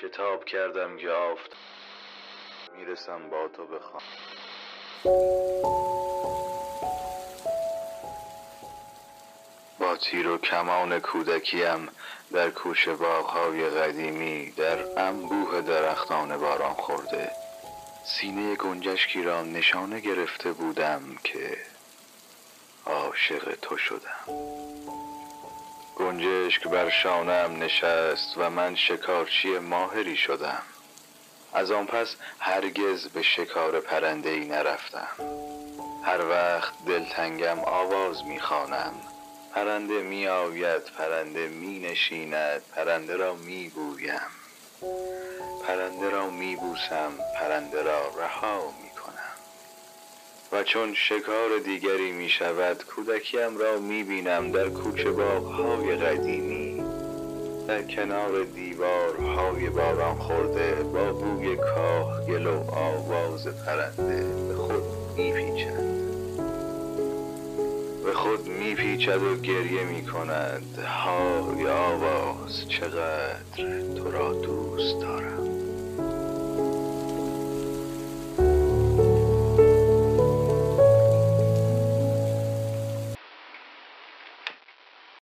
شتاب کردم آفت می‌رسم با تو بخوام. با تیر و کمان کودکیم در کوچه باغهای قدیمی در انبوه درختان باران خورده. سینه گنجشکی را نشانه گرفته بودم که عاشق تو شدم. گنجشک بر شانم نشست و من شکارچی ماهری شدم. از آن پس هرگز به شکار پرنده ای نرفتم. هر وقت دلتنگم آواز می‌خوانم. پرنده می آید پرنده می نشیند پرنده را می بویم پرنده را می بوسم پرنده را رها می و چون شکار دیگری می شود کودکیم را می بینم در کوچه باغهای قدیمی. در کنار دیوارهای باران خورده با بوی کاهگل و آواز پرنده به خود می پیچد به خود می پیچد و گریه می کند های آواز چقدر تو را دوست دارم.